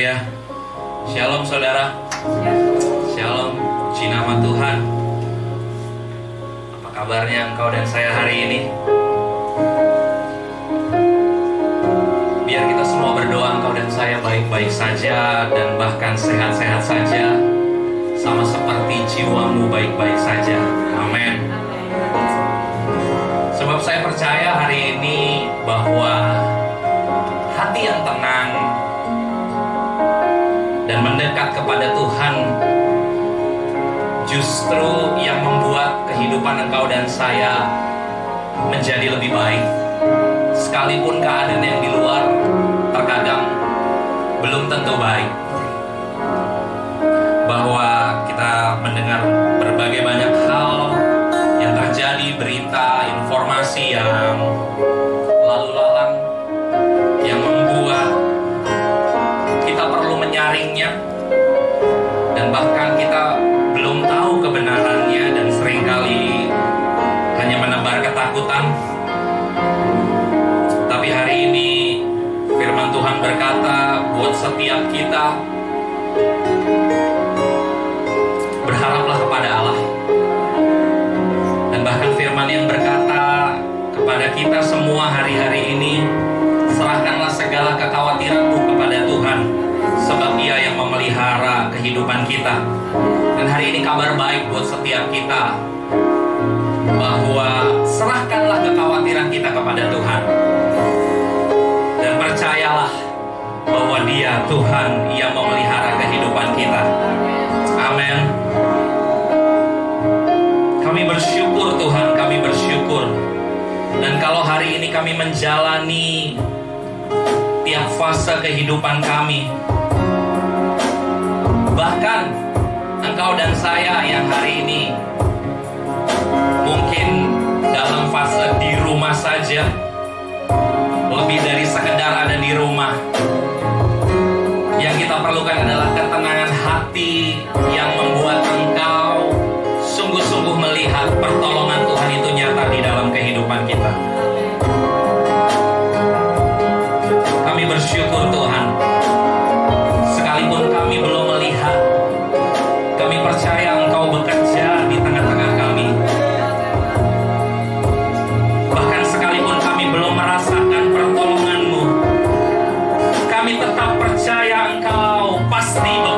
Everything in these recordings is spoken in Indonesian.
Haleluya. Shalom saudara. Shalom. Puji nama Tuhan. Apa kabarnya engkau dan saya hari ini? Biar kita semua berdoa engkau dan saya baik-baik saja dan bahkan sehat-sehat saja. Sama seperti jiwamu baik-baik saja. Amin. Sebab saya percaya hari ini bahwa kepada Tuhan justru yang membuat kehidupan engkau dan saya menjadi lebih baik. Sekalipun keadaan yang di luar terkadang belum tentu baik. Bahwa kita mendengar berbagai banyak berkata buat setiap kita berharaplah kepada Allah. Dan bahkan firman yang berkata kepada kita semua hari-hari ini serahkanlah segala kekhawatiranmu kepada Tuhan sebab Dia yang memelihara kehidupan kita. Dan hari ini kabar baik buat setiap kita bahwa serahkanlah kekhawatiran kita kepada Tuhan. Dia Tuhan yang memelihara kehidupan kita. Amin. Kami bersyukur Tuhan, kami bersyukur. Dan kalau hari ini kami menjalani tiap fase kehidupan kami, bahkan engkau dan saya yang hari ini mungkin dalam fase di rumah saja, lebih dari sekedar ada di rumah. Yang kita perlukan adalah ketenangan hati kami tetap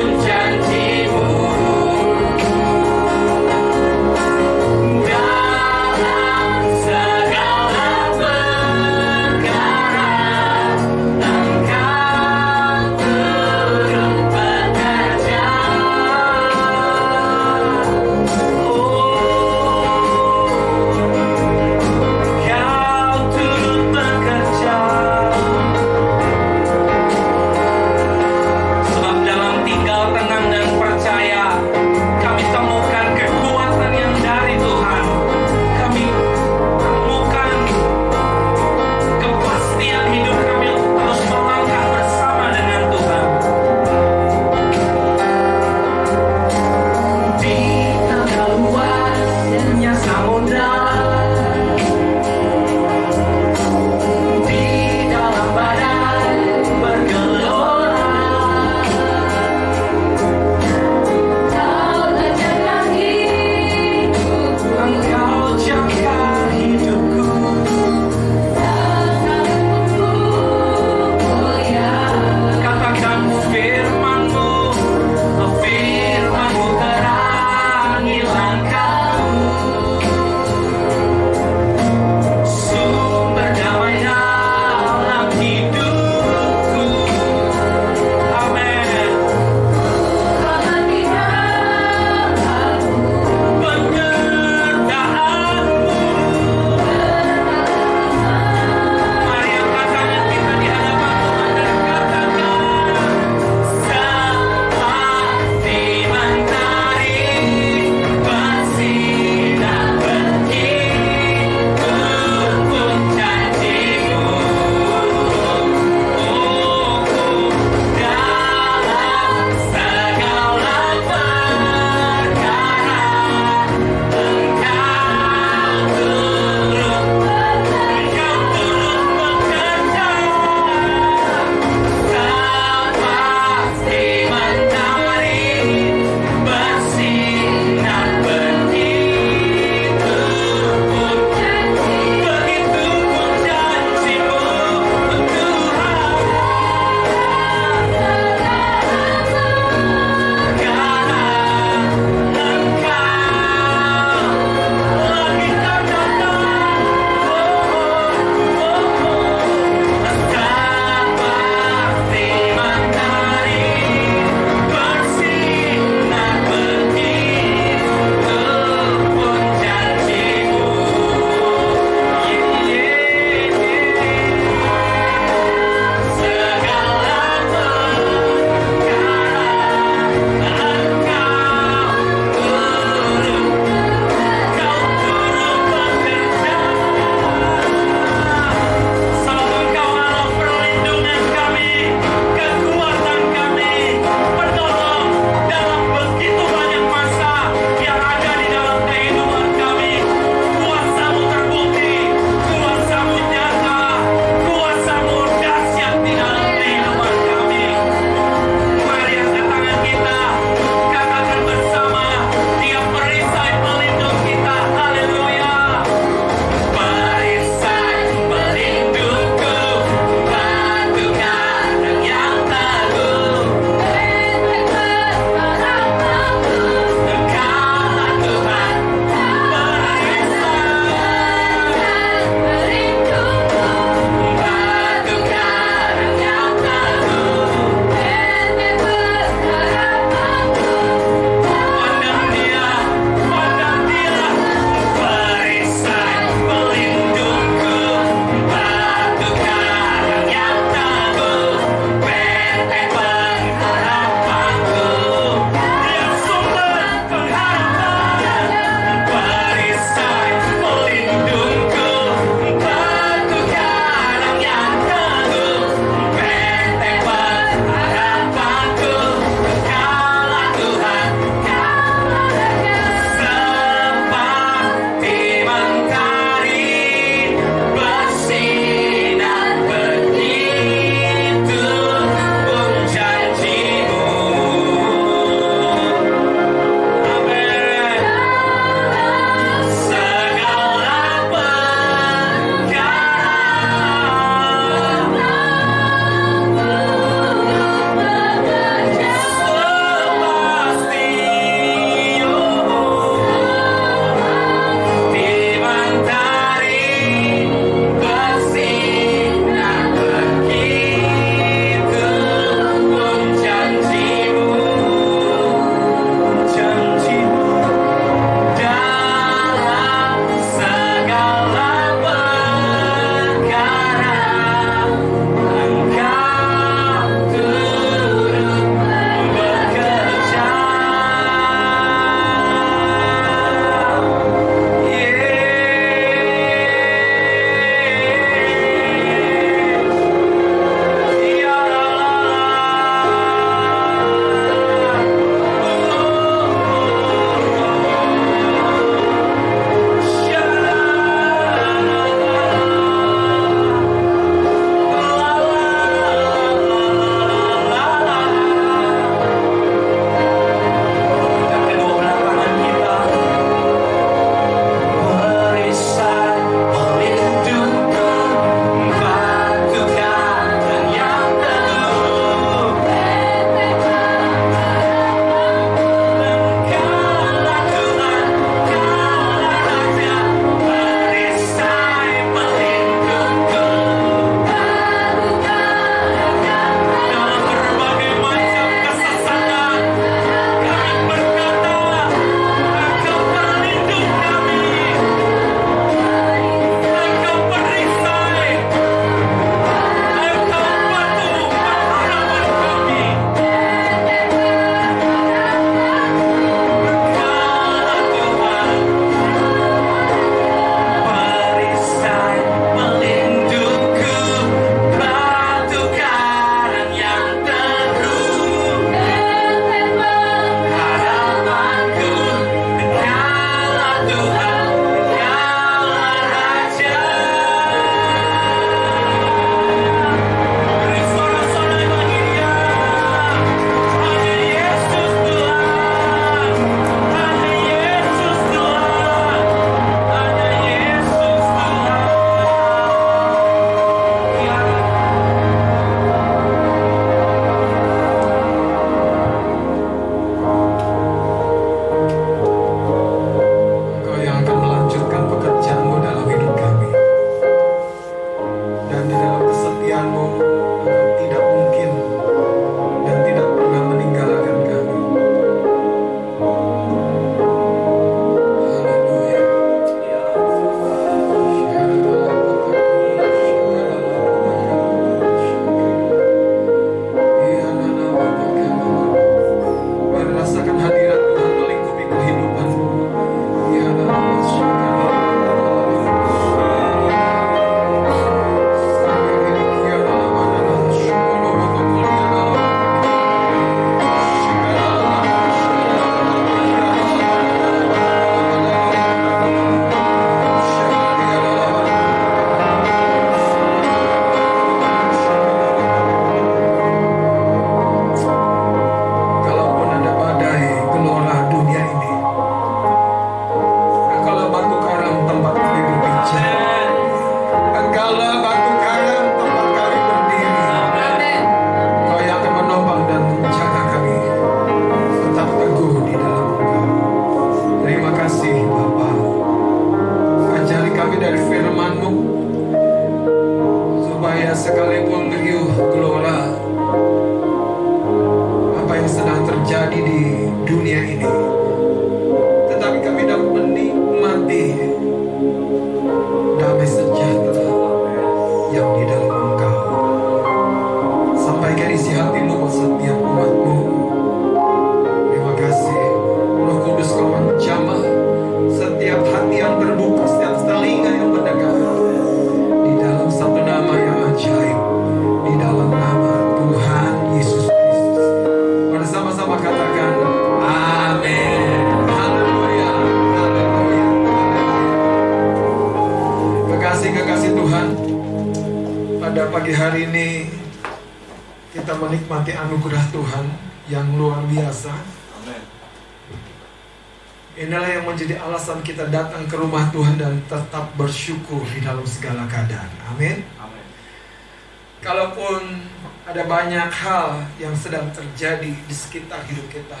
terjadi di sekitar hidup kita.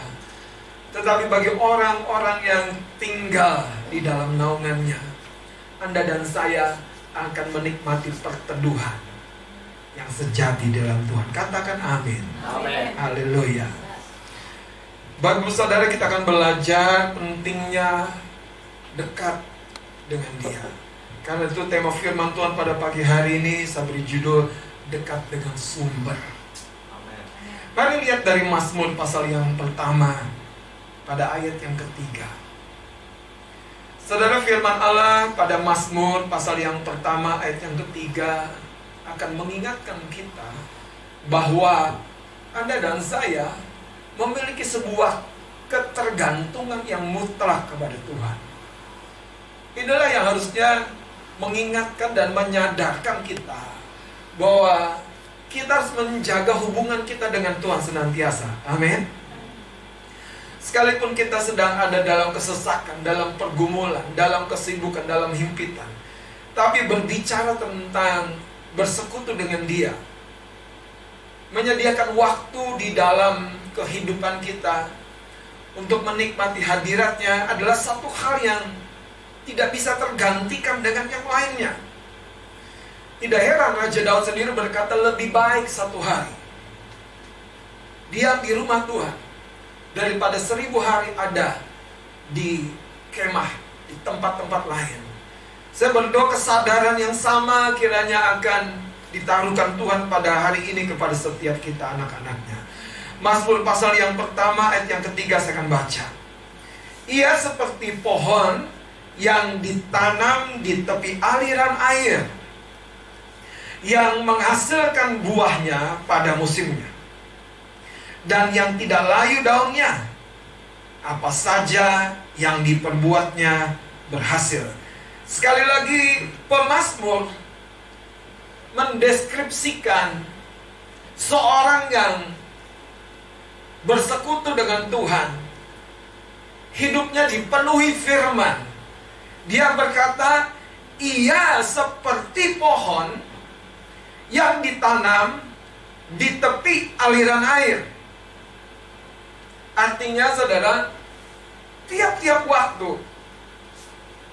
Tetapi bagi orang-orang yang tinggal di dalam naungannya, Anda dan saya akan menikmati perteduhan yang sejati dalam Tuhan. Katakan amin. Amin. Haleluya. Bagi saudara kita akan belajar pentingnya dekat dengan dia. Karena itu tema firman Tuhan pada pagi hari ini saya beri judul dekat dengan sumber. Lihat dari Mazmur pasal yang pertama pada ayat yang ketiga. Saudara firman Allah pada Mazmur pasal yang pertama ayat yang ketiga akan mengingatkan kita bahwa Anda dan saya memiliki sebuah ketergantungan yang mutlak kepada Tuhan. Inilah yang harusnya mengingatkan dan menyadarkan kita bahwa kita harus menjaga hubungan kita dengan Tuhan senantiasa. Amin. Sekalipun kita sedang ada dalam kesesakan, dalam pergumulan, dalam kesibukan, dalam himpitan, tapi berbicara tentang bersekutu dengan Dia, menyediakan waktu di dalam kehidupan kita untuk menikmati hadiratnya adalah satu hal yang tidak bisa tergantikan dengan yang lainnya. Tidak heran Raja Daud sendiri berkata lebih baik satu hari diam di rumah Tuhan daripada seribu hari ada di kemah di tempat-tempat lain. Saya berdoa kesadaran yang sama kiranya akan ditaruhkan Tuhan pada hari ini kepada setiap kita anak-anaknya. Mazmur pasal yang pertama ayat yang ketiga saya akan baca. Ia seperti pohon yang ditanam di tepi aliran air yang menghasilkan buahnya pada musimnya. Dan yang tidak layu daunnya apa saja yang diperbuatnya berhasil. Sekali lagi pemazmur mendeskripsikan seorang yang bersekutu dengan Tuhan hidupnya dipenuhi firman. Dia berkata, ia seperti pohon yang ditanam di tepi aliran air. Artinya saudara, tiap-tiap waktu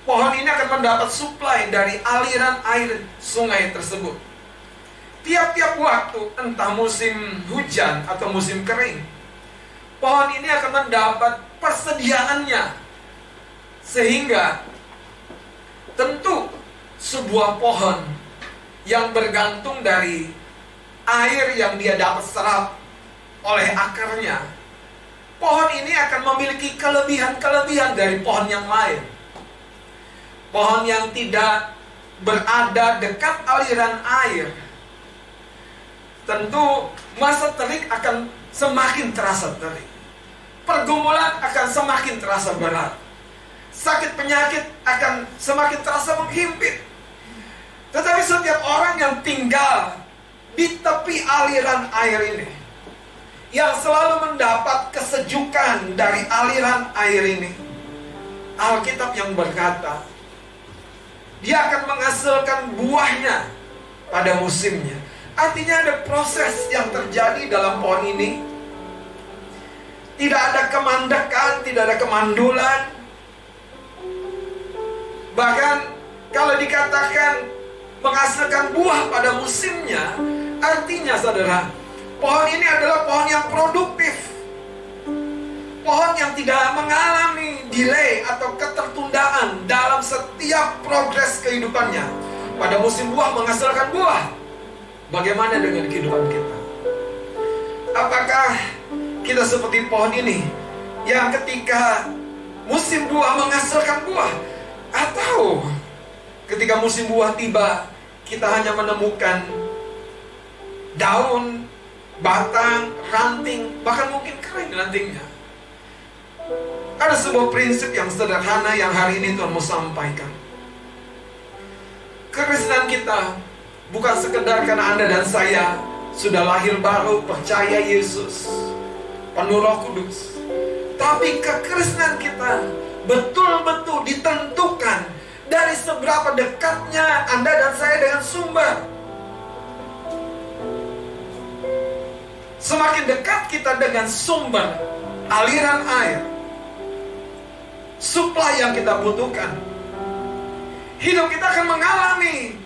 pohon ini akan mendapat suplai dari aliran air sungai tersebut. Tiap-tiap waktu, entah musim hujan atau musim kering, pohon ini akan mendapat persediaannya sehingga Tentu sebuah pohon yang bergantung dari air yang dia dapat serap oleh akarnya. Pohon ini akan memiliki kelebihan-kelebihan dari pohon yang lain. Pohon yang tidak berada dekat aliran air. Tentu masa terik akan semakin terasa terik. Pergumulan akan semakin terasa berat sakit penyakit akan semakin terasa menghimpit. Tetapi setiap orang yang tinggal di tepi aliran air ini, yang selalu mendapat kesejukan dari aliran air ini, Alkitab yang berkata, dia akan menghasilkan buahnya pada musimnya. Artinya ada proses yang terjadi dalam pohon ini. Tidak ada kemandekan, tidak ada kemandulan. Bahkan kalau dikatakan menghasilkan buah pada musimnya, artinya saudara, pohon ini adalah pohon yang produktif. Pohon yang tidak mengalami delay atau ketertundaan dalam setiap progres kehidupannya. Pada musim buah menghasilkan buah. Bagaimana dengan kehidupan kita? Apakah kita seperti pohon ini yang ketika musim buah menghasilkan buah atau ketika musim buah tiba kita hanya menemukan daun, batang, ranting, bahkan mungkin kering rantingnya. Ada sebuah prinsip yang sederhana yang hari ini Tuhan mau sampaikan. Kekristenan kita Bukan sekedar karena Anda dan saya sudah lahir baru, percaya Yesus, penuh roh kudus. Tapi kekristenan kita betul-betul ditentukan dari seberapa dekatnya Anda dan saya dengan sumber. Semakin dekat kita dengan sumber aliran air, supply yang kita butuhkan, hidup kita akan mengalami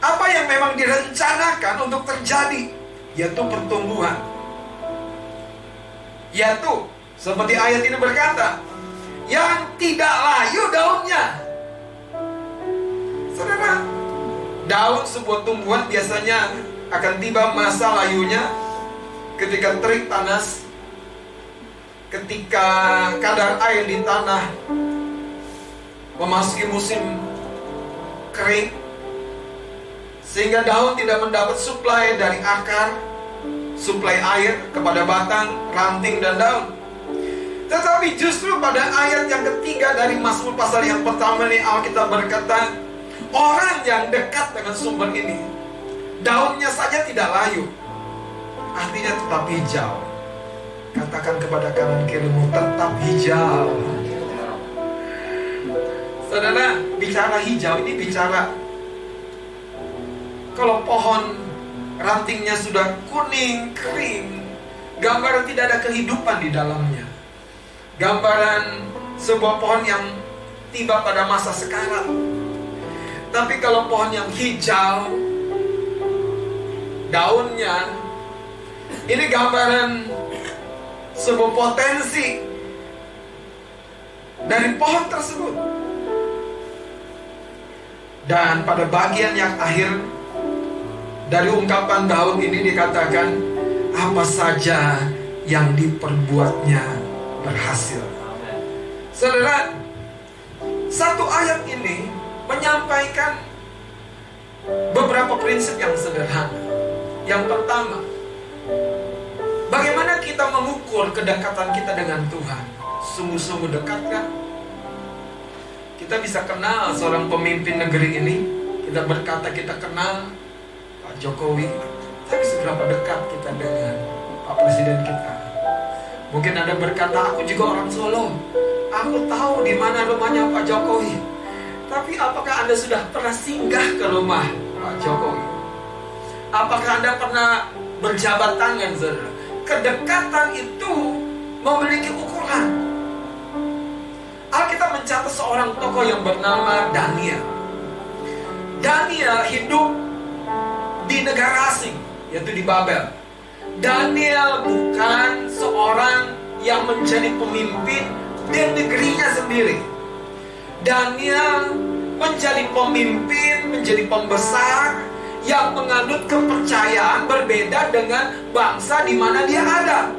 apa yang memang direncanakan untuk terjadi yaitu pertumbuhan yaitu seperti ayat ini berkata yang tidak layu daunnya saudara daun sebuah tumbuhan biasanya akan tiba masa layunya ketika terik panas ketika kadar air di tanah memasuki musim kering sehingga daun tidak mendapat suplai dari akar, suplai air kepada batang, ranting, dan daun. Tetapi justru pada ayat yang ketiga dari Mazmur pasal yang pertama ini Alkitab berkata, orang yang dekat dengan sumber ini, daunnya saja tidak layu, artinya tetap hijau. Katakan kepada kanan kirimu, tetap hijau. Saudara, bicara hijau ini bicara kalau pohon rantingnya sudah kuning, kering, gambaran tidak ada kehidupan di dalamnya. Gambaran sebuah pohon yang tiba pada masa sekarang. Tapi kalau pohon yang hijau, daunnya, ini gambaran sebuah potensi dari pohon tersebut. Dan pada bagian yang akhir dari ungkapan Daud ini dikatakan apa saja yang diperbuatnya berhasil. Saudara, satu ayat ini menyampaikan beberapa prinsip yang sederhana. Yang pertama, bagaimana kita mengukur kedekatan kita dengan Tuhan? Sungguh-sungguh dekat kan? Kita bisa kenal seorang pemimpin negeri ini, kita berkata kita kenal Jokowi tapi seberapa dekat kita dengan Pak Presiden kita mungkin ada berkata aku juga orang Solo. Aku tahu di mana rumahnya Pak Jokowi. Tapi apakah anda sudah pernah singgah ke rumah Pak Jokowi? Apakah anda pernah berjabat tangan saudara kedekatan itu memiliki ukuran. Alkitab mencatat seorang tokoh yang bernama Daniel. Daniel hidup di negara asing, yaitu di Babel. Daniel bukan seorang yang menjadi pemimpin di negerinya sendiri. Daniel menjadi pemimpin, menjadi pembesar yang menganut kepercayaan berbeda dengan bangsa di mana dia ada.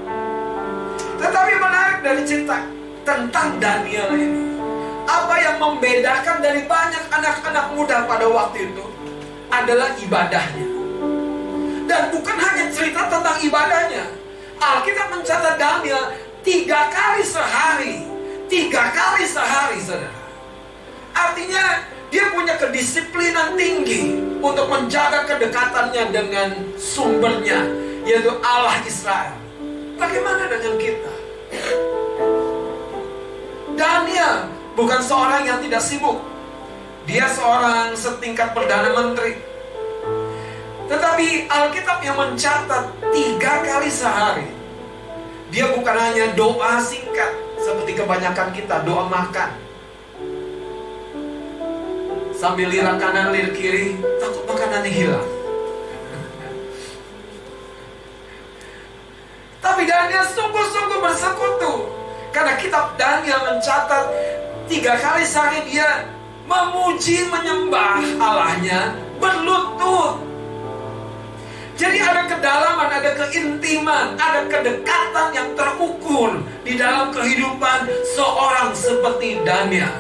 Tetapi menarik dari cerita tentang Daniel ini. Apa yang membedakan dari banyak anak-anak muda pada waktu itu adalah ibadahnya. Dan bukan hanya cerita tentang ibadahnya. Alkitab mencatat Daniel tiga kali sehari. Tiga kali sehari, saudara. Artinya dia punya kedisiplinan tinggi untuk menjaga kedekatannya dengan sumbernya, yaitu Allah Israel. Bagaimana dengan kita? Daniel bukan seorang yang tidak sibuk. Dia seorang setingkat perdana menteri Tetapi Alkitab yang mencatat tiga kali sehari. Dia bukan hanya doa singkat seperti kebanyakan kita doa makan. Sambil lirik kanan lirik kiri takut makanannya hilang. Tapi Daniel sungguh-sungguh bersekutu karena kitab Daniel mencatat tiga kali sehari dia memuji menyembah Allahnya berlutut jadi ada kedalaman, ada keintiman, ada kedekatan yang terukur di dalam kehidupan seorang seperti Daniel.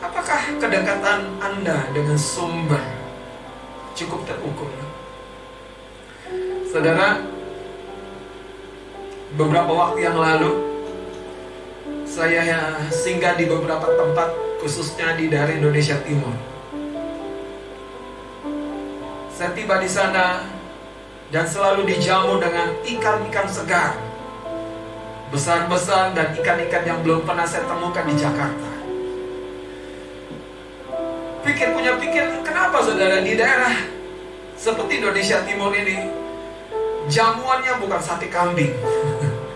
Apakah kedekatan Anda dengan sumber cukup terukur? Saudara, beberapa waktu yang lalu saya singgah di beberapa tempat khususnya di daerah Indonesia Timur. Saya tiba di sana dan selalu dijamu dengan ikan-ikan segar besar-besar dan ikan-ikan yang belum pernah saya temukan di Jakarta. Pikir punya pikir, kenapa saudara di daerah seperti Indonesia Timur ini jamuannya bukan sate kambing,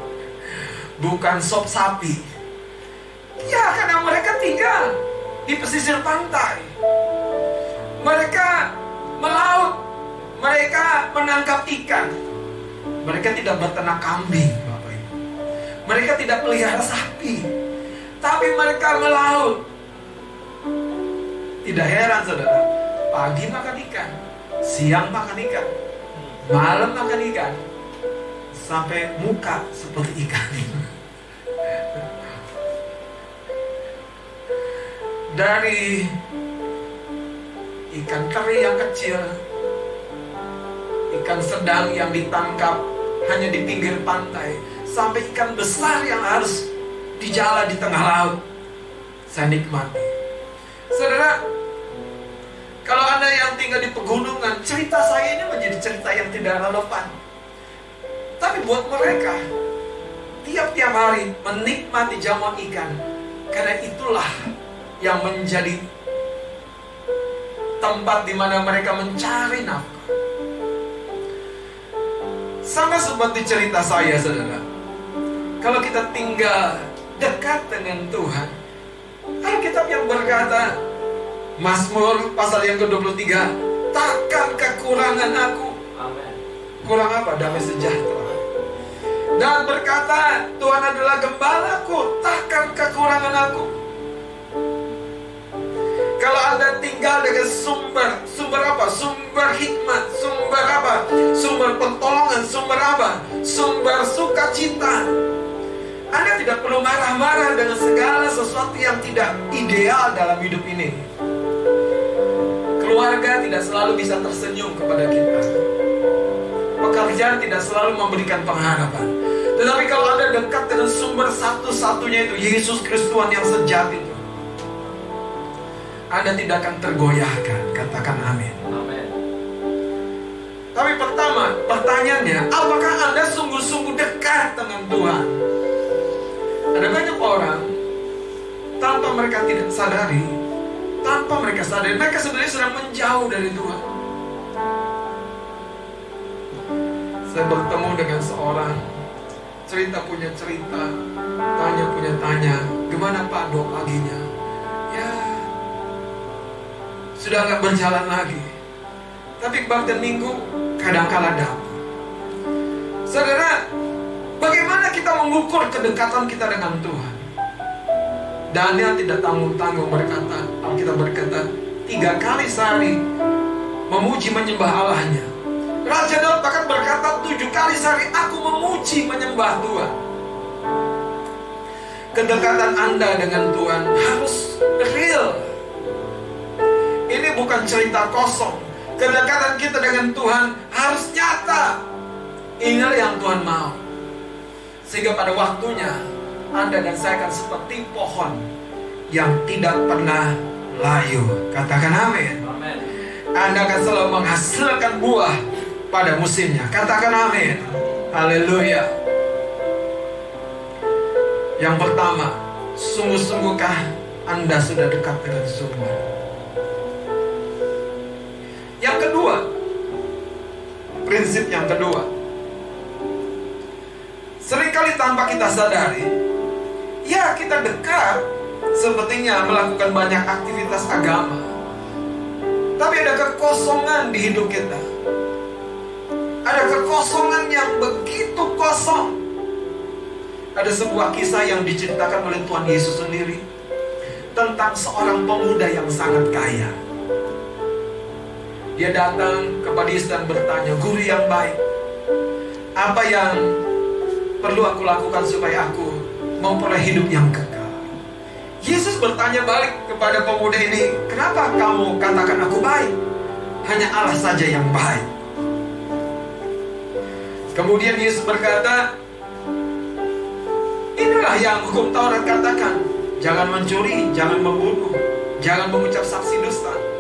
bukan sop sapi. Ya karena mereka tinggal di pesisir pantai. Mereka melaut mereka menangkap ikan. Mereka tidak berternak kambing, Bapak Ibu. Mereka tidak pelihara sapi. Tapi mereka melaut. Tidak heran saudara. Pagi makan ikan. Siang makan ikan. Malam makan ikan. Sampai muka seperti ikan. Dari ikan teri yang kecil. Ikan sedang yang ditangkap hanya di pinggir pantai. Sampai ikan besar yang harus dijala di tengah laut. Saya nikmati. Saudara kalau anda yang tinggal di pegunungan cerita saya ini menjadi cerita yang tidak relevan. Tapi buat mereka tiap-tiap hari menikmati jamuan ikan. Karena itulah yang menjadi tempat di mana mereka mencari nafkah sama seperti cerita saya, saudara. Kalau kita tinggal dekat dengan Tuhan, Alkitab yang berkata, Mazmur pasal yang ke-23, takkan kekurangan aku. Amen. Kurang apa? Damai sejahtera. Dan berkata, Tuhan adalah gembalaku, takkan kekurangan aku. Kalau Anda tinggal dengan sumber, sumber apa? Sumber hikmat, sumber apa? Sumber pertolongan, sumber apa? Sumber sukacita. Anda tidak perlu marah-marah dengan segala sesuatu yang tidak ideal dalam hidup ini. Keluarga tidak selalu bisa tersenyum kepada kita. Pekerjaan tidak selalu memberikan pengharapan. Tetapi kalau Anda dekat dengan sumber satu-satunya itu Yesus Kristus yang sejati itu anda tidak akan tergoyahkan. Katakan amin. Amin. Tapi pertama, pertanyaannya, apakah Anda sungguh-sungguh dekat dengan Tuhan? Ada banyak orang tanpa mereka tidak sadari, tanpa mereka sadari, mereka sebenarnya sedang menjauh dari Tuhan. Saya bertemu dengan seorang cerita punya cerita, tanya punya tanya, gimana Pak doa paginya? Sudah nggak berjalan lagi. Tapi kebaktian minggu kadang kala dapat. Saudara, bagaimana kita mengukur kedekatan kita dengan Tuhan? Daniel tidak tanggung-tanggung berkata, Alkitab berkata, tiga kali sehari memuji menyembah Allahnya. Raja Daud bahkan berkata tujuh kali sehari aku memuji menyembah Tuhan. Kedekatan Anda dengan Tuhan harus real, ini bukan cerita kosong. Kedekatan kita dengan Tuhan harus nyata. Inilah yang Tuhan mau. Sehingga pada waktunya Anda dan saya akan seperti pohon yang tidak pernah layu. Katakan amin. Anda akan selalu menghasilkan buah pada musimnya. Katakan amin. Haleluya. Yang pertama, sungguh-sungguhkah Anda sudah dekat dengan sumber? Kedua, prinsip yang kedua. Seringkali tanpa kita sadari, ya kita dekat sepertinya melakukan banyak aktivitas agama. Tapi ada kekosongan di hidup kita. Ada kekosongan yang begitu kosong. Ada sebuah kisah yang diceritakan oleh Tuhan Yesus sendiri tentang seorang pemuda yang sangat kaya. Dia datang kepada Yesus dan bertanya, "Guru yang baik, apa yang perlu aku lakukan supaya aku memperoleh hidup yang kekal?" Yesus bertanya balik kepada pemuda ini, "Kenapa kamu katakan aku baik? Hanya Allah saja yang baik." Kemudian Yesus berkata, "Inilah yang hukum Taurat katakan, jangan mencuri, jangan membunuh, jangan mengucap saksi dusta."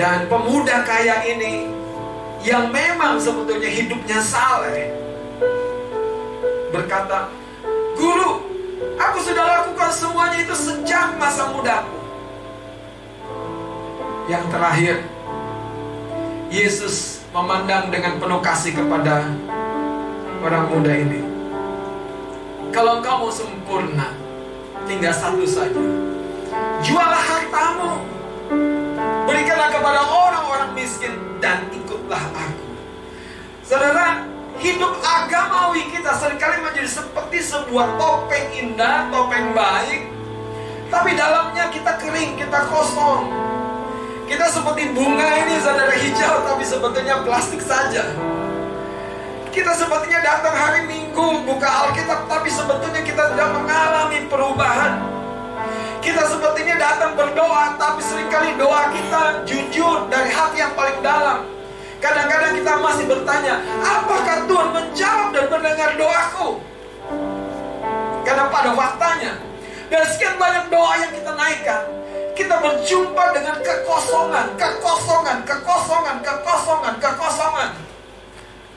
Dan pemuda kaya ini yang memang sebetulnya hidupnya saleh berkata, "Guru, aku sudah lakukan semuanya itu sejak masa mudaku." Yang terakhir, Yesus memandang dengan penuh kasih kepada orang muda ini. Kalau kamu sempurna, tinggal satu saja. Jualah hartamu, Berikanlah kepada orang-orang miskin dan ikutlah aku. Saudara, hidup agamawi kita sering kali menjadi seperti sebuah topeng indah, topeng baik. Tapi dalamnya kita kering, kita kosong. Kita seperti bunga ini saudara hijau tapi sebetulnya plastik saja. Kita sepertinya datang hari Minggu buka Alkitab tapi sebetulnya kita tidak mengalami perubahan. Kita sepertinya datang berdoa, tapi sering kali doa kita jujur dari hati yang paling dalam. Kadang-kadang kita masih bertanya, apakah Tuhan menjawab dan mendengar doaku? Karena pada faktanya, dan sekian banyak doa yang kita naikkan, kita berjumpa dengan kekosongan, kekosongan, kekosongan, kekosongan, kekosongan.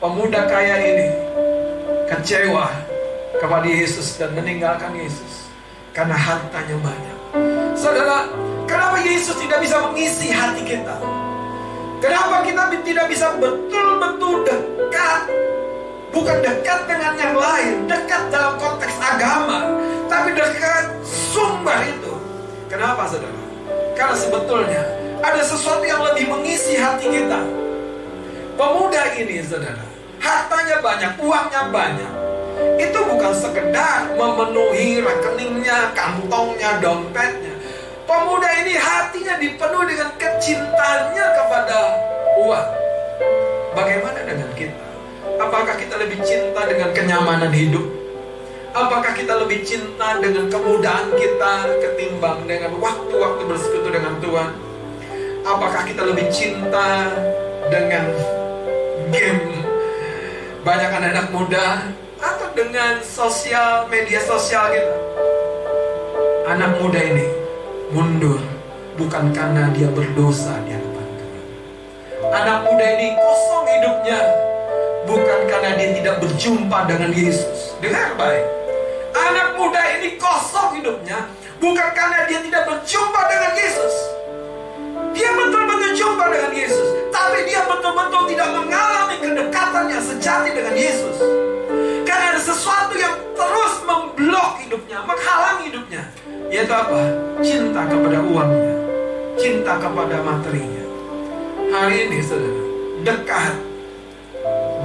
Pemuda kaya ini kecewa kepada Yesus dan meninggalkan Yesus karena hartanya banyak. Saudara, kenapa Yesus tidak bisa mengisi hati kita? Kenapa kita tidak bisa betul-betul dekat? Bukan dekat dengan yang lain, dekat dalam konteks agama, tapi dekat sumber itu. Kenapa saudara? Karena sebetulnya ada sesuatu yang lebih mengisi hati kita. Pemuda ini saudara, hartanya banyak, uangnya banyak, itu bukan sekedar memenuhi rekeningnya, kantongnya, dompetnya. Pemuda ini hatinya dipenuhi dengan kecintanya kepada uang. Bagaimana dengan kita? Apakah kita lebih cinta dengan kenyamanan hidup? Apakah kita lebih cinta dengan kemudahan kita ketimbang dengan waktu-waktu bersekutu dengan Tuhan? Apakah kita lebih cinta dengan game banyak anak-anak muda atau dengan sosial media sosial kita. Anak muda ini mundur bukan karena dia berdosa di hadapan Tuhan. Anak muda ini kosong hidupnya bukan karena dia tidak berjumpa dengan Yesus. Dengar baik. Anak muda ini kosong hidupnya bukan karena dia tidak berjumpa dengan Yesus. Dia betul-betul jumpa dengan Yesus, tapi dia betul-betul tidak mengalami kedekatan yang sejati dengan Yesus. Karena ada sesuatu yang terus memblok hidupnya, menghalangi hidupnya. Yaitu apa? Cinta kepada uangnya, cinta kepada materinya. Hari ini saudara, dekat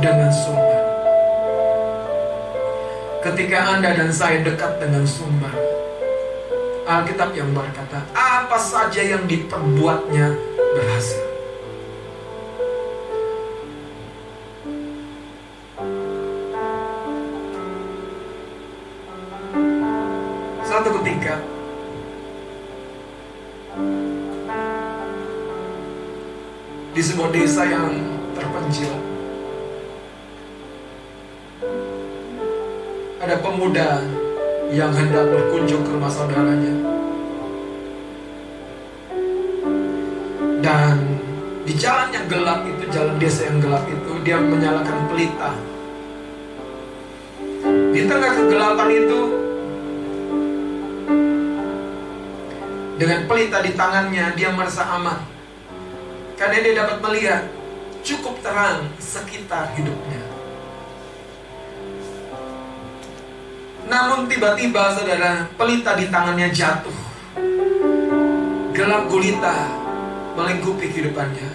dengan sumber. Ketika Anda dan saya dekat dengan sumber, Alkitab yang berkata, apa saja yang diperbuatnya berhasil. Di sebuah desa yang terpencil. Ada pemuda yang hendak berkunjung ke rumah saudaranya. Dan di jalan yang gelap itu jalan desa yang gelap itu dia menyalakan pelita. Di tengah kegelapan itu dengan pelita di tangannya dia merasa aman karena dia dapat melihat cukup terang sekitar hidupnya. Namun tiba-tiba saudara, pelita di tangannya jatuh. Gelap gulita melingkupi kehidupannya.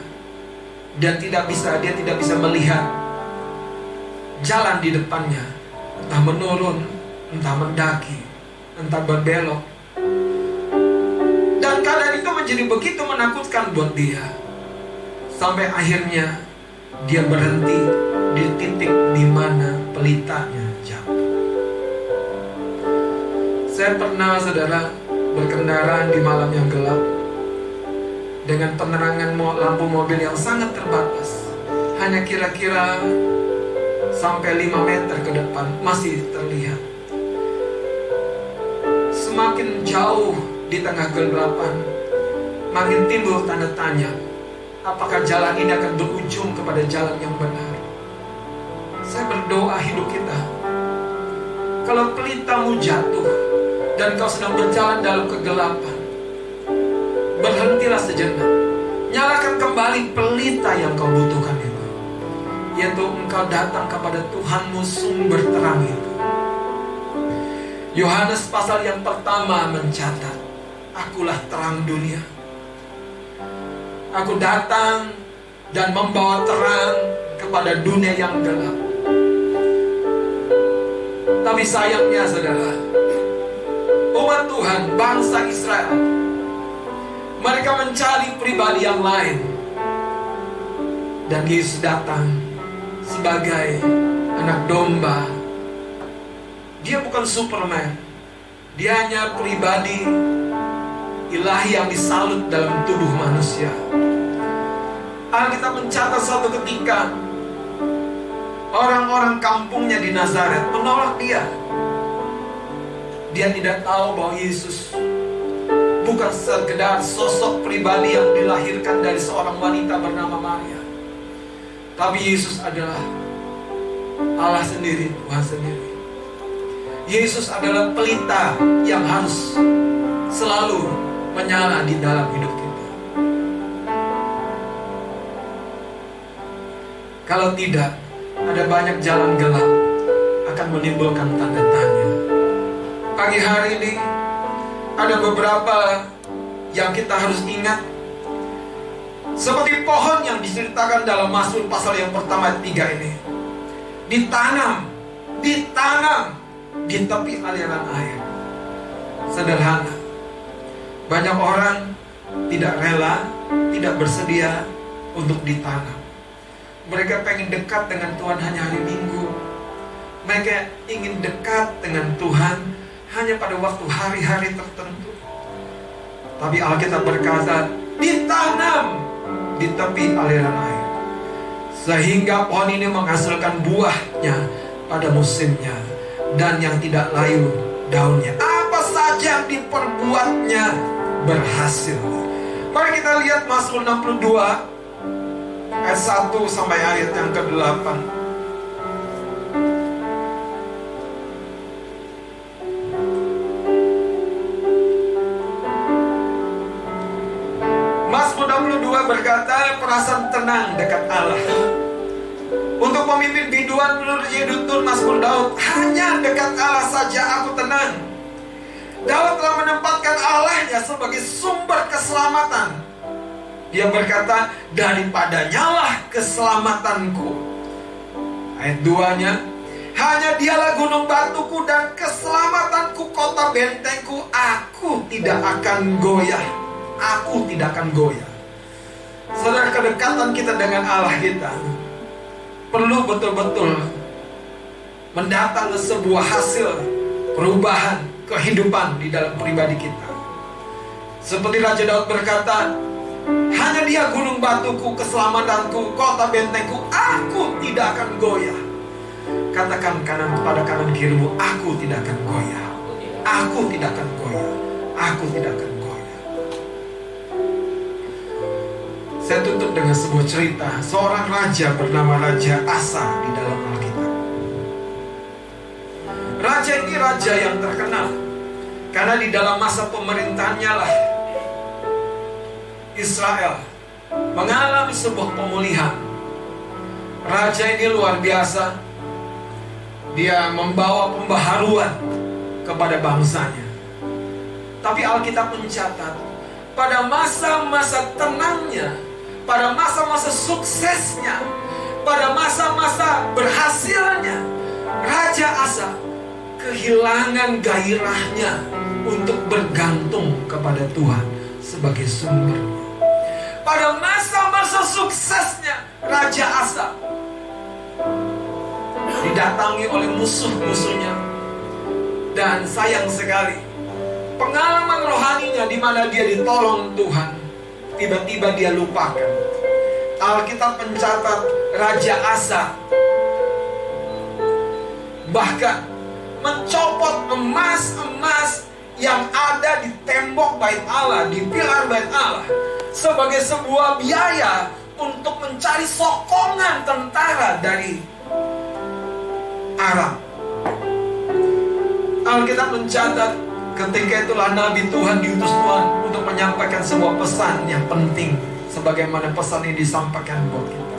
Dan tidak bisa, dia tidak bisa melihat jalan di depannya. Entah menurun, entah mendaki, entah berbelok. Dan keadaan itu menjadi begitu menakutkan buat dia. Sampai akhirnya dia berhenti di titik di mana pelitanya jatuh. Saya pernah saudara berkendara di malam yang gelap dengan penerangan lampu mobil yang sangat terbatas. Hanya kira-kira sampai 5 meter ke depan masih terlihat. Semakin jauh di tengah kegelapan, makin timbul tanda tanya apakah jalan ini akan berujung kepada jalan yang benar. Saya berdoa hidup kita. Kalau pelitamu jatuh dan kau sedang berjalan dalam kegelapan, berhentilah sejenak. Nyalakan kembali pelita yang kau butuhkan itu. Yaitu engkau datang kepada Tuhanmu sumber terang itu. Yohanes pasal yang pertama mencatat, Akulah terang dunia. Aku datang dan membawa terang kepada dunia yang gelap. Tapi sayangnya saudara, umat Tuhan, bangsa Israel, mereka mencari pribadi yang lain. Dan Yesus datang sebagai anak domba. Dia bukan Superman. Dia hanya pribadi ilahi yang disalut dalam tubuh manusia. Alkitab mencatat suatu ketika orang-orang kampungnya di Nazaret menolak dia. Dia tidak tahu bahwa Yesus bukan sekedar sosok pribadi yang dilahirkan dari seorang wanita bernama Maria. Tapi Yesus adalah Allah sendiri, Tuhan sendiri. Yesus adalah pelita yang harus selalu menyala di dalam hidup kita. Kalau tidak, ada banyak jalan gelap akan menimbulkan tanda tanya. Pagi hari ini ada beberapa yang kita harus ingat. Seperti pohon yang diceritakan dalam Mazmur pasal yang pertama tiga ini. Ditanam, ditanam di tepi aliran air. Sederhana, banyak orang tidak rela, tidak bersedia untuk ditanam. Mereka pengen dekat dengan Tuhan hanya hari Minggu. Mereka ingin dekat dengan Tuhan hanya pada waktu hari-hari tertentu. Tapi Alkitab berkata, ditanam di tepi aliran air. Sehingga pohon ini menghasilkan buahnya pada musimnya. Dan yang tidak layu daunnya. Apa saja yang diperbuatnya berhasil. Mari kita lihat Mazmur 62 ayat 1 sampai ayat yang ke-8. Mazmur 62 berkata perasaan tenang dekat Allah. Untuk pemimpin biduan menurut Yedutun Mazmur Daud hanya dekat Allah saja aku tenang. Daud telah menempatkan Allahnya sebagai sumber keselamatan. Dia berkata, daripadanya lah keselamatanku. Ayat 2-nya, hanya dialah gunung batuku dan keselamatanku kota bentengku. Aku tidak akan goyah. Aku tidak akan goyah. Saudara kedekatan kita dengan Allah kita perlu betul-betul mendatang sebuah hasil perubahan kehidupan di dalam pribadi kita. Seperti Raja Daud berkata, hanya dia gunung batuku, keselamatanku, kota bentengku, aku tidak akan goyah. Katakan kanan kepada kanan kirimu, aku tidak akan goyah. Aku tidak akan goyah. Aku tidak akan goyah. Saya tutup dengan sebuah cerita seorang raja bernama Raja Asa di dalam Alkitab. Raja ini raja yang terkenal karena di dalam masa pemerintahannya lah Israel mengalami sebuah pemulihan Raja ini luar biasa. Dia membawa pembaharuan kepada bangsanya. Tapi Alkitab mencatat pada masa-masa tenangnya, pada masa-masa suksesnya, pada masa-masa berhasilnya, Raja Asa kehilangan gairahnya untuk bergantung kepada Tuhan sebagai sumber. Pada masa-masa suksesnya, Raja Asa didatangi oleh musuh-musuhnya. Dan sayang sekali, pengalaman rohaninya di mana dia ditolong Tuhan, tiba-tiba dia lupakan. Alkitab mencatat Raja Asa bahkan mencopot emas-emas yang ada di tembok bait Allah, di pilar bait Allah sebagai sebuah biaya untuk mencari sokongan tentara dari Arab. Alkitab mencatat ketika itulah Nabi Tuhan diutus Tuhan untuk menyampaikan sebuah pesan yang penting sebagaimana pesan ini disampaikan buat kita.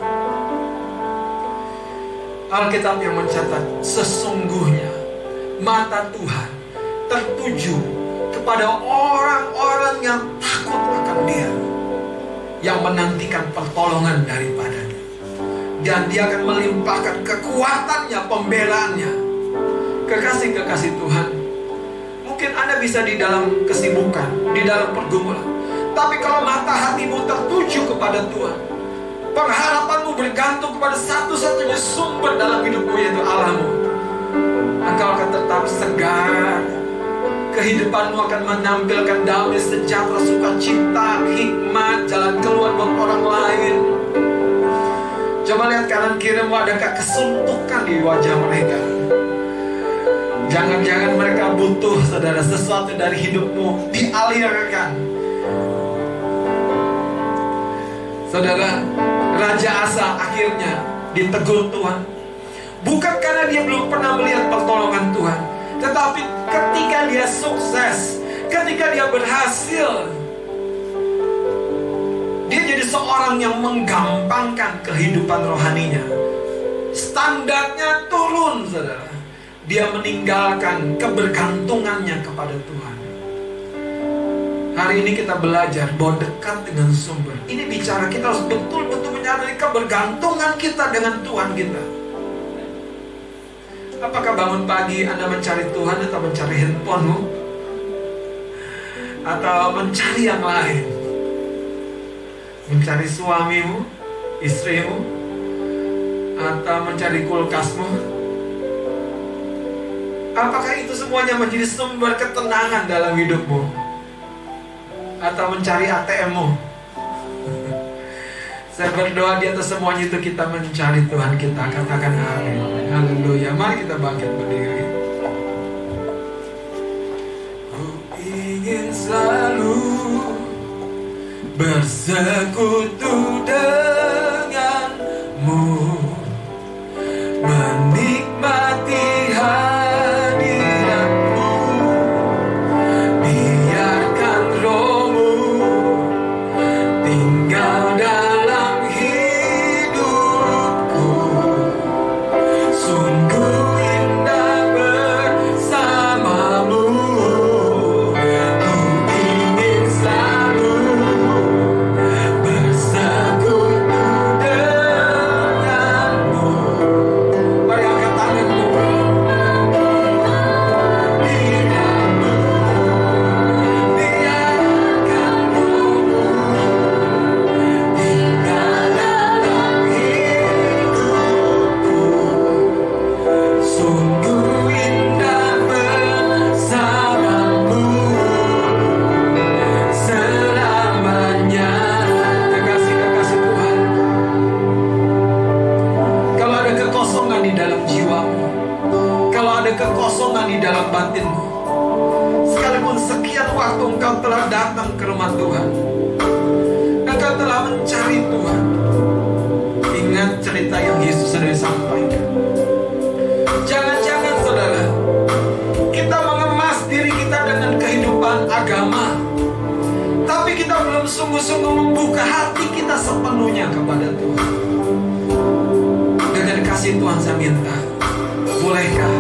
Alkitab yang mencatat sesungguhnya mata Tuhan tertuju kepada orang-orang yang takut akan Dia yang menantikan pertolongan daripadanya. Dan dia akan melimpahkan kekuatannya, pembelaannya. Kekasih-kekasih Tuhan mungkin Anda bisa di dalam kesibukan di dalam pergumulan. Tapi kalau mata hatimu tertuju kepada Tuhan pengharapanmu bergantung kepada satu-satunya sumber dalam hidupmu yaitu Allahmu engkau akan tetap segar. Kehidupanmu akan menampilkan damai sejahtera sukacita hikmat jalan keluar buat orang lain. Coba lihat kanan kirimu adakah kesuntukan di wajah mereka? Jangan-jangan mereka butuh saudara sesuatu dari hidupmu dialirkan. Saudara Raja Asa akhirnya ditegur Tuhan bukan karena dia belum pernah melihat pertolongan Tuhan tetapi ketika dia sukses, ketika dia berhasil, dia jadi seorang yang menggampangkan kehidupan rohaninya. Standarnya turun, saudara. Dia meninggalkan kebergantungannya kepada Tuhan. Hari ini kita belajar bahwa dekat dengan sumber. Ini bicara kita harus betul-betul menyadari kebergantungan kita dengan Tuhan kita. Apakah bangun pagi Anda mencari Tuhan atau mencari handphonemu? Atau mencari yang lain? Mencari suamimu, istrimu, atau mencari kulkasmu? Apakah itu semuanya menjadi sumber ketenangan dalam hidupmu? Atau mencari ATMmu? Saya berdoa di atas semuanya itu kita mencari Tuhan kita. Katakan amin. Haleluya. Mari kita bangkit berdiri. Ku ingin selalu bersekutu denganmu. Sepenuhnya kepada Tuhan. Kasih Tuhan saya minta, bolehkah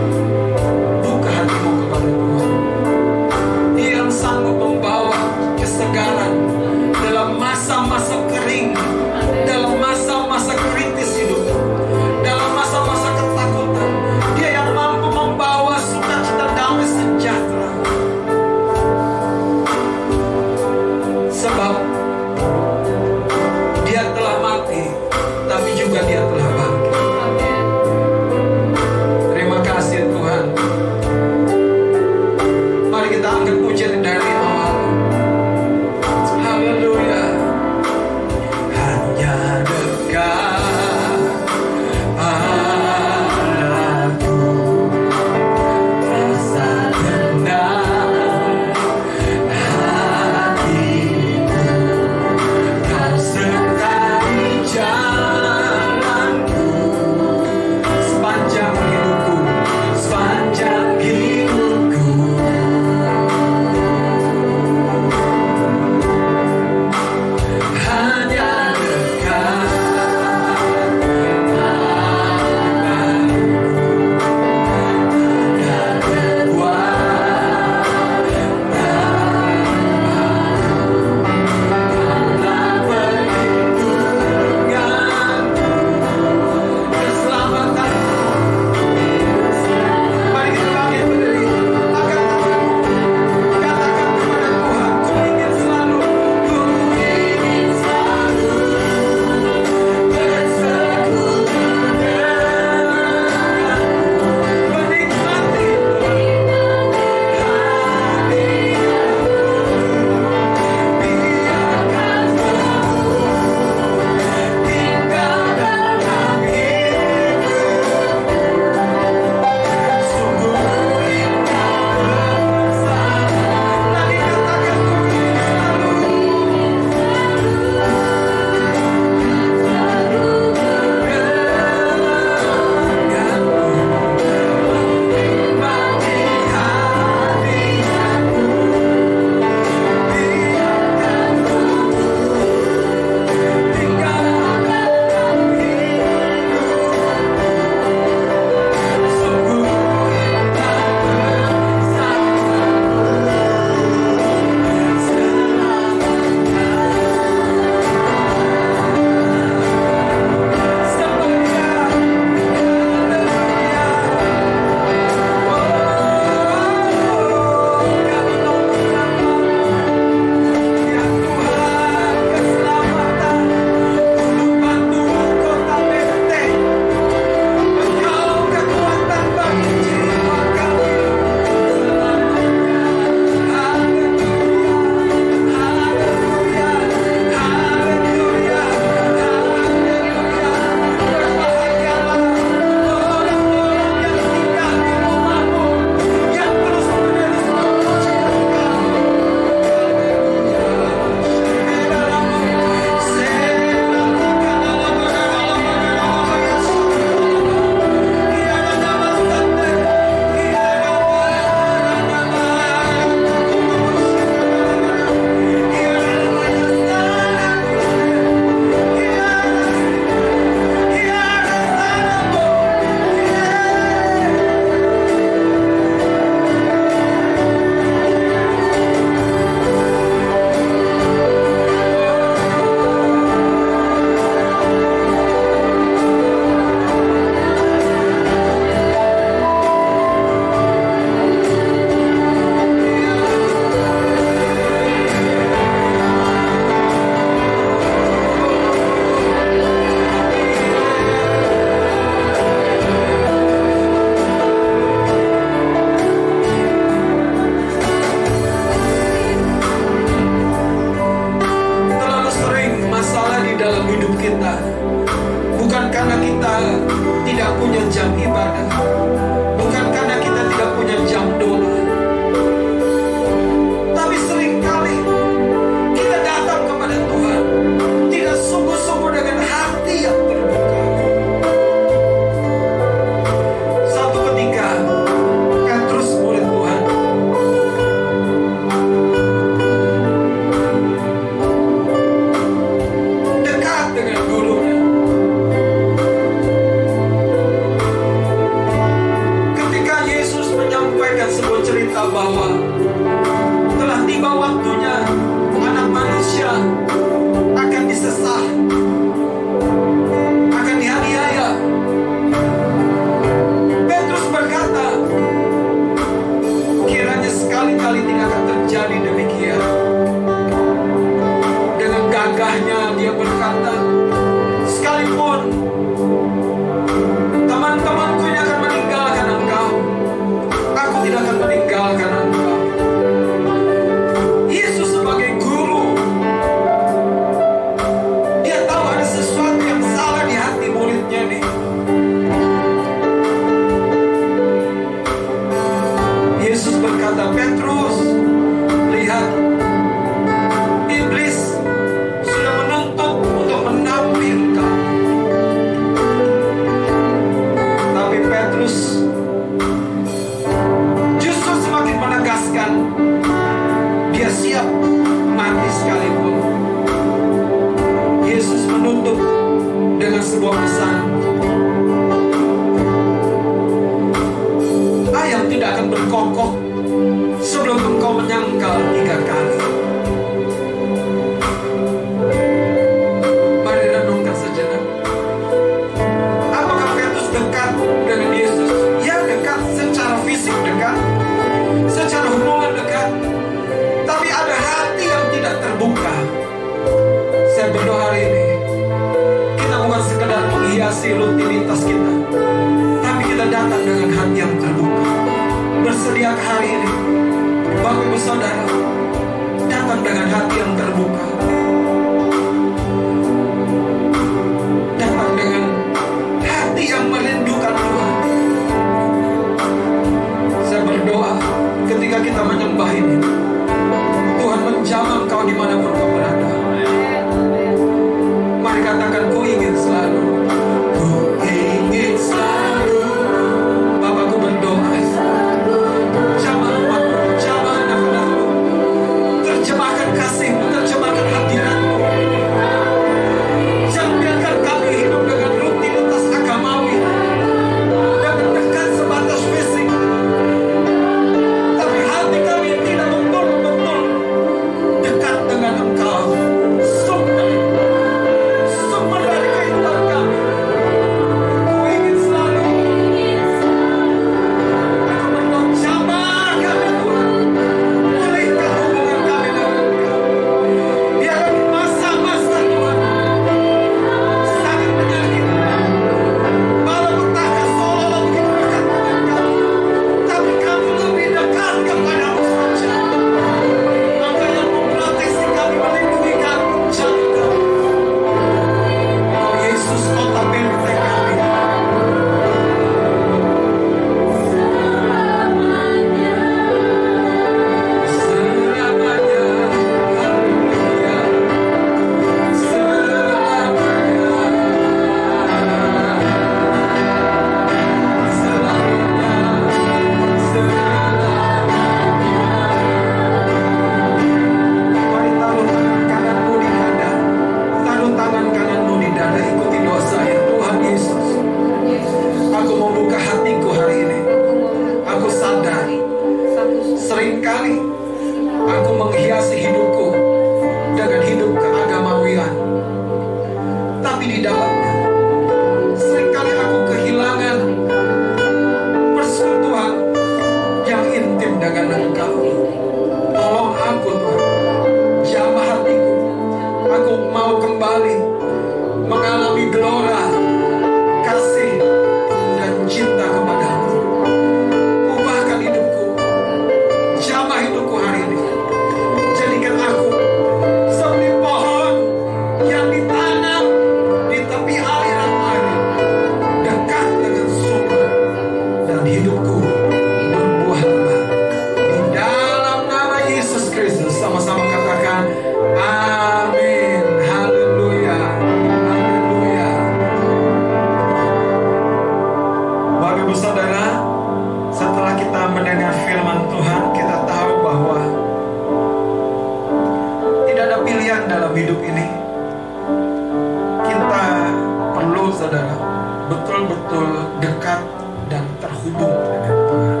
saudara betul-betul dekat dan terhubung dengan Tuhan.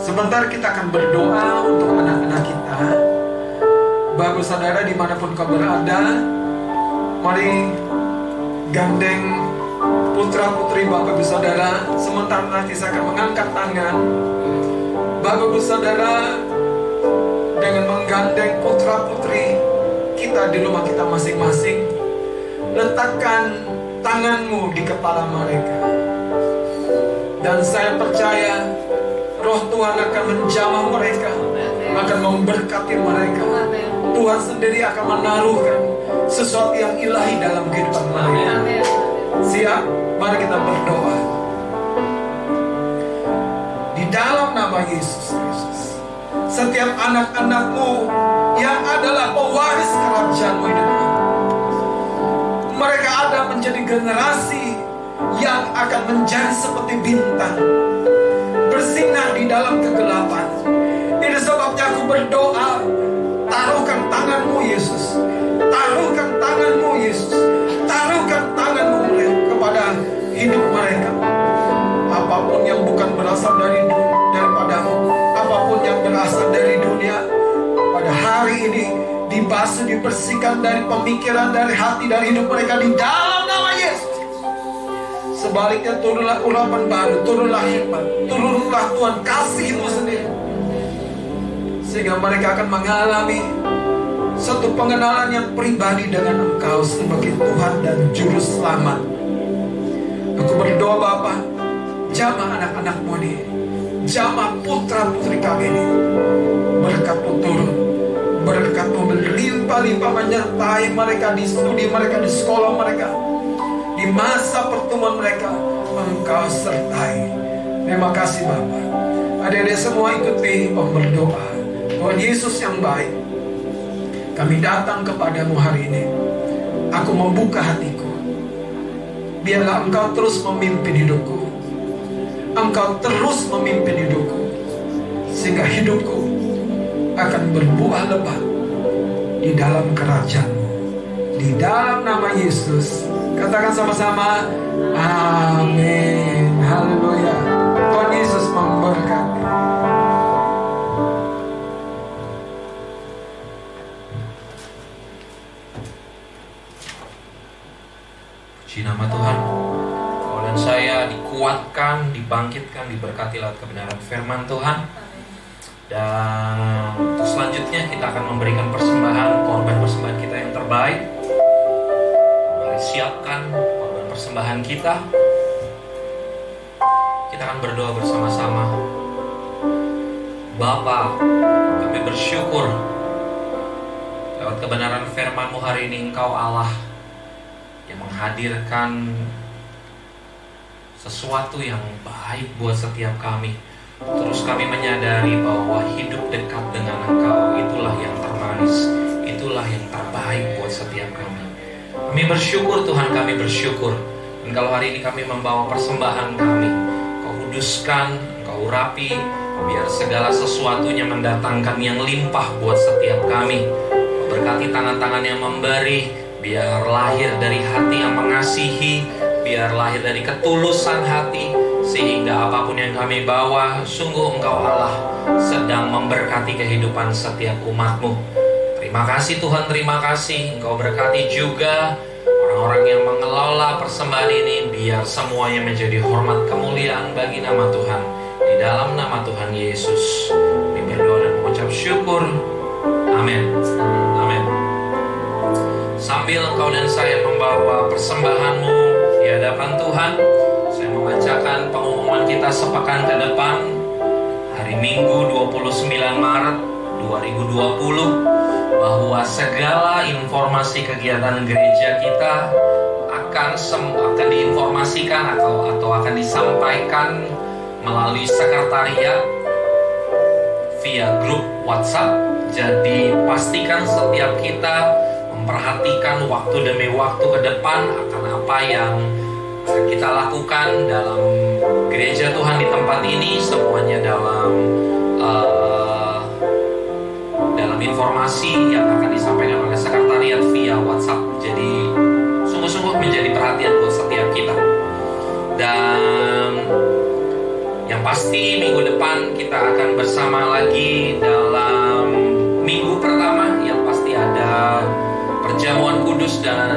Sebentar kita akan berdoa untuk anak-anak kita. Bapak saudara di mana pun kau berada, mari gandeng putra putri bapak ibu saudara. Sementara nanti saya akan mengangkat tangan. Bapak saudara dengan menggandeng putra putri kita di rumah kita masing-masing letakkan tanganmu di kepala mereka. Dan saya percaya roh Tuhan akan menjamah mereka, akan memberkati mereka. Tuhan sendiri akan menaruhkan sesuatu yang ilahi dalam kehidupan mereka. Siap? Mari kita berdoa. Di dalam nama Yesus Kristus. Setiap anak-anakmu yang adalah pewaris kerajaanmu ini ada menjadi generasi yang akan menjadi seperti bintang bersinar di dalam kegelapan. Ini sebabnya aku berdoa, taruhkan tanganmu Yesus, taruhkan tanganmu Yesus, taruhkan tanganmu kepada hidup mereka. Apa pun yang bukan berasal dari dunia dibasuh, dibersihkan dari pemikiran, dari hati, dari hidup mereka di dalam nama Yesus. Sebaliknya turunlah urapan baru, turunlah hikmat, turunlah Tuhan kasihmu sendiri. Sehingga mereka akan mengalami satu pengenalan yang pribadi dengan Engkau sebagai Tuhan dan Juru Selamat. Aku berdoa Bapa, jamah anak-anakmu ini, jamah putra-putri kami ini, berkatmu turun, berkatmu berlimpah-limpah menyertai mereka di studi mereka, di sekolah mereka, di masa pertemuan mereka, Engkau sertai. Terima kasih Bapak. Adik-adik semua ikuti Om berdoa. Tuhan Yesus yang baik, kami datang kepadamu hari ini. Aku membuka hatiku. Biarlah engkau terus memimpin hidupku. Engkau terus memimpin hidupku. Sehingga hidupku akan berbuah lebat di dalam kerajaanmu. Di dalam nama Yesus. Katakan sama-sama. Amin. Haleluya. Tuhan Yesus memberkati. Puji nama Tuhan. Kau dan saya dikuatkan, dibangkitkan, diberkati lewat kebenaran firman Tuhan. Dan selanjutnya kita akan memberikan persembahan, korban persembahan kita yang terbaik. Mari siapkan korban persembahan kita. Kita akan berdoa bersama-sama. Bapa, kami bersyukur lewat kebenaran firman-Mu hari ini Engkau Allah yang menghadirkan sesuatu yang baik buat setiap kami. Terus kami menyadari bahwa hidup dekat dengan Engkau itulah yang termanis, itulah yang terbaik buat setiap kami. Kami bersyukur Tuhan, kami bersyukur. Dan kalau hari ini kami membawa persembahan kami, Kau kuduskan, Kau urapi, biar segala sesuatunya mendatangkan yang limpah buat setiap kami. Berkati tangan-tangan yang memberi, biar lahir dari hati yang mengasihi, biar lahir dari ketulusan hati, sehingga apa pun yang kami bawa, sungguh Engkau Allah sedang memberkati kehidupan setiap umatmu. Terima kasih Tuhan, terima kasih. Engkau berkati juga orang-orang yang mengelola persembahan ini, biar semuanya menjadi hormat kemuliaan bagi nama Tuhan. Di dalam nama Tuhan Yesus, kami berdoa dan mengucap syukur. Amin. Amin. Sambil engkau dan saya membawa persembahanmu di hadapan Tuhan, membacakan pengumuman kita sepekan ke depan hari Minggu 29 Maret 2020 bahwa segala informasi kegiatan gereja kita akan sem- akan diinformasikan atau atau akan disampaikan melalui sekretariat via grup WhatsApp. Jadi pastikan setiap kita memperhatikan waktu demi waktu ke depan akan apa yang kita lakukan dalam gereja Tuhan di tempat ini semuanya dalam uh, dalam informasi yang akan disampaikan oleh sekretariat via WhatsApp. Jadi sungguh-sungguh menjadi perhatian buat setiap kita. Dan yang pasti minggu depan kita akan bersama lagi dalam minggu pertama yang pasti ada perjamuan kudus dan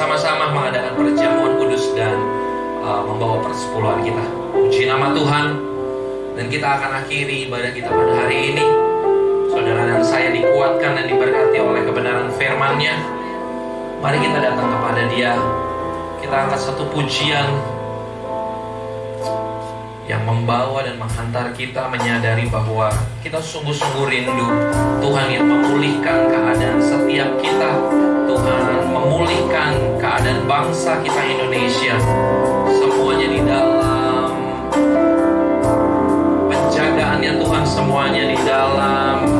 bersama-sama mengadakan perjamuan kudus dan uh, membawa persepuluhan kita. Puji nama Tuhan. Dan kita akan akhiri ibadah kita pada hari ini. Saudara dan saya dikuatkan dan diberkati oleh kebenaran firman-Nya. Mari kita datang kepada dia. Kita angkat satu pujian yang membawa dan menghantar kita menyadari bahwa kita sungguh-sungguh rindu Tuhan yang memulihkan keadaan setiap kita keadaan bangsa kita Indonesia. Semuanya di dalam penjagaannya Tuhan semuanya di dalam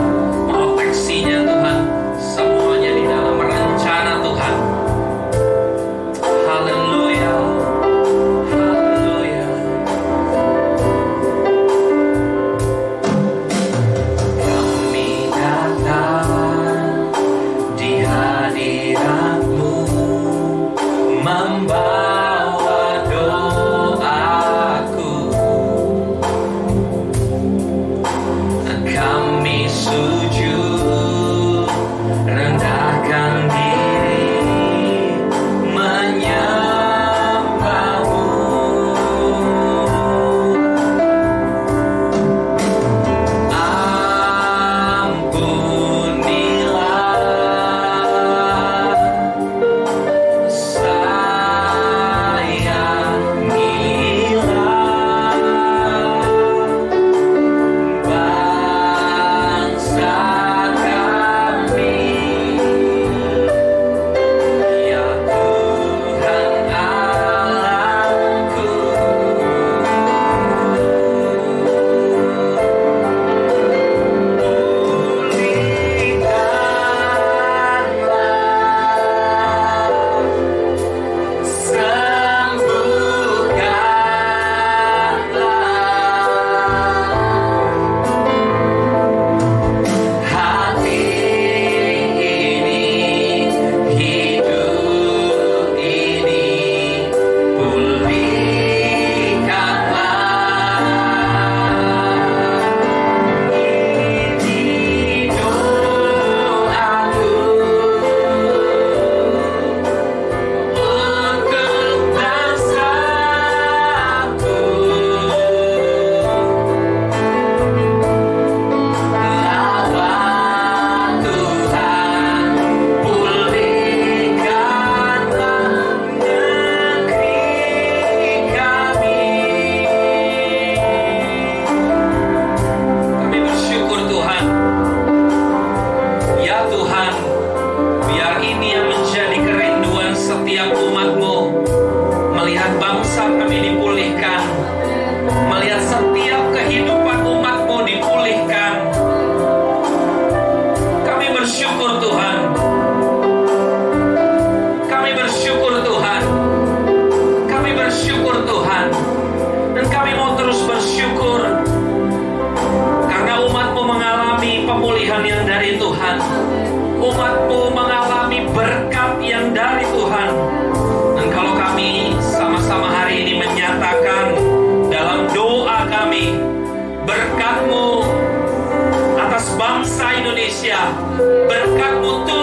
Indonesia, berkatmu turun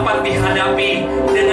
dapat dihadapi dan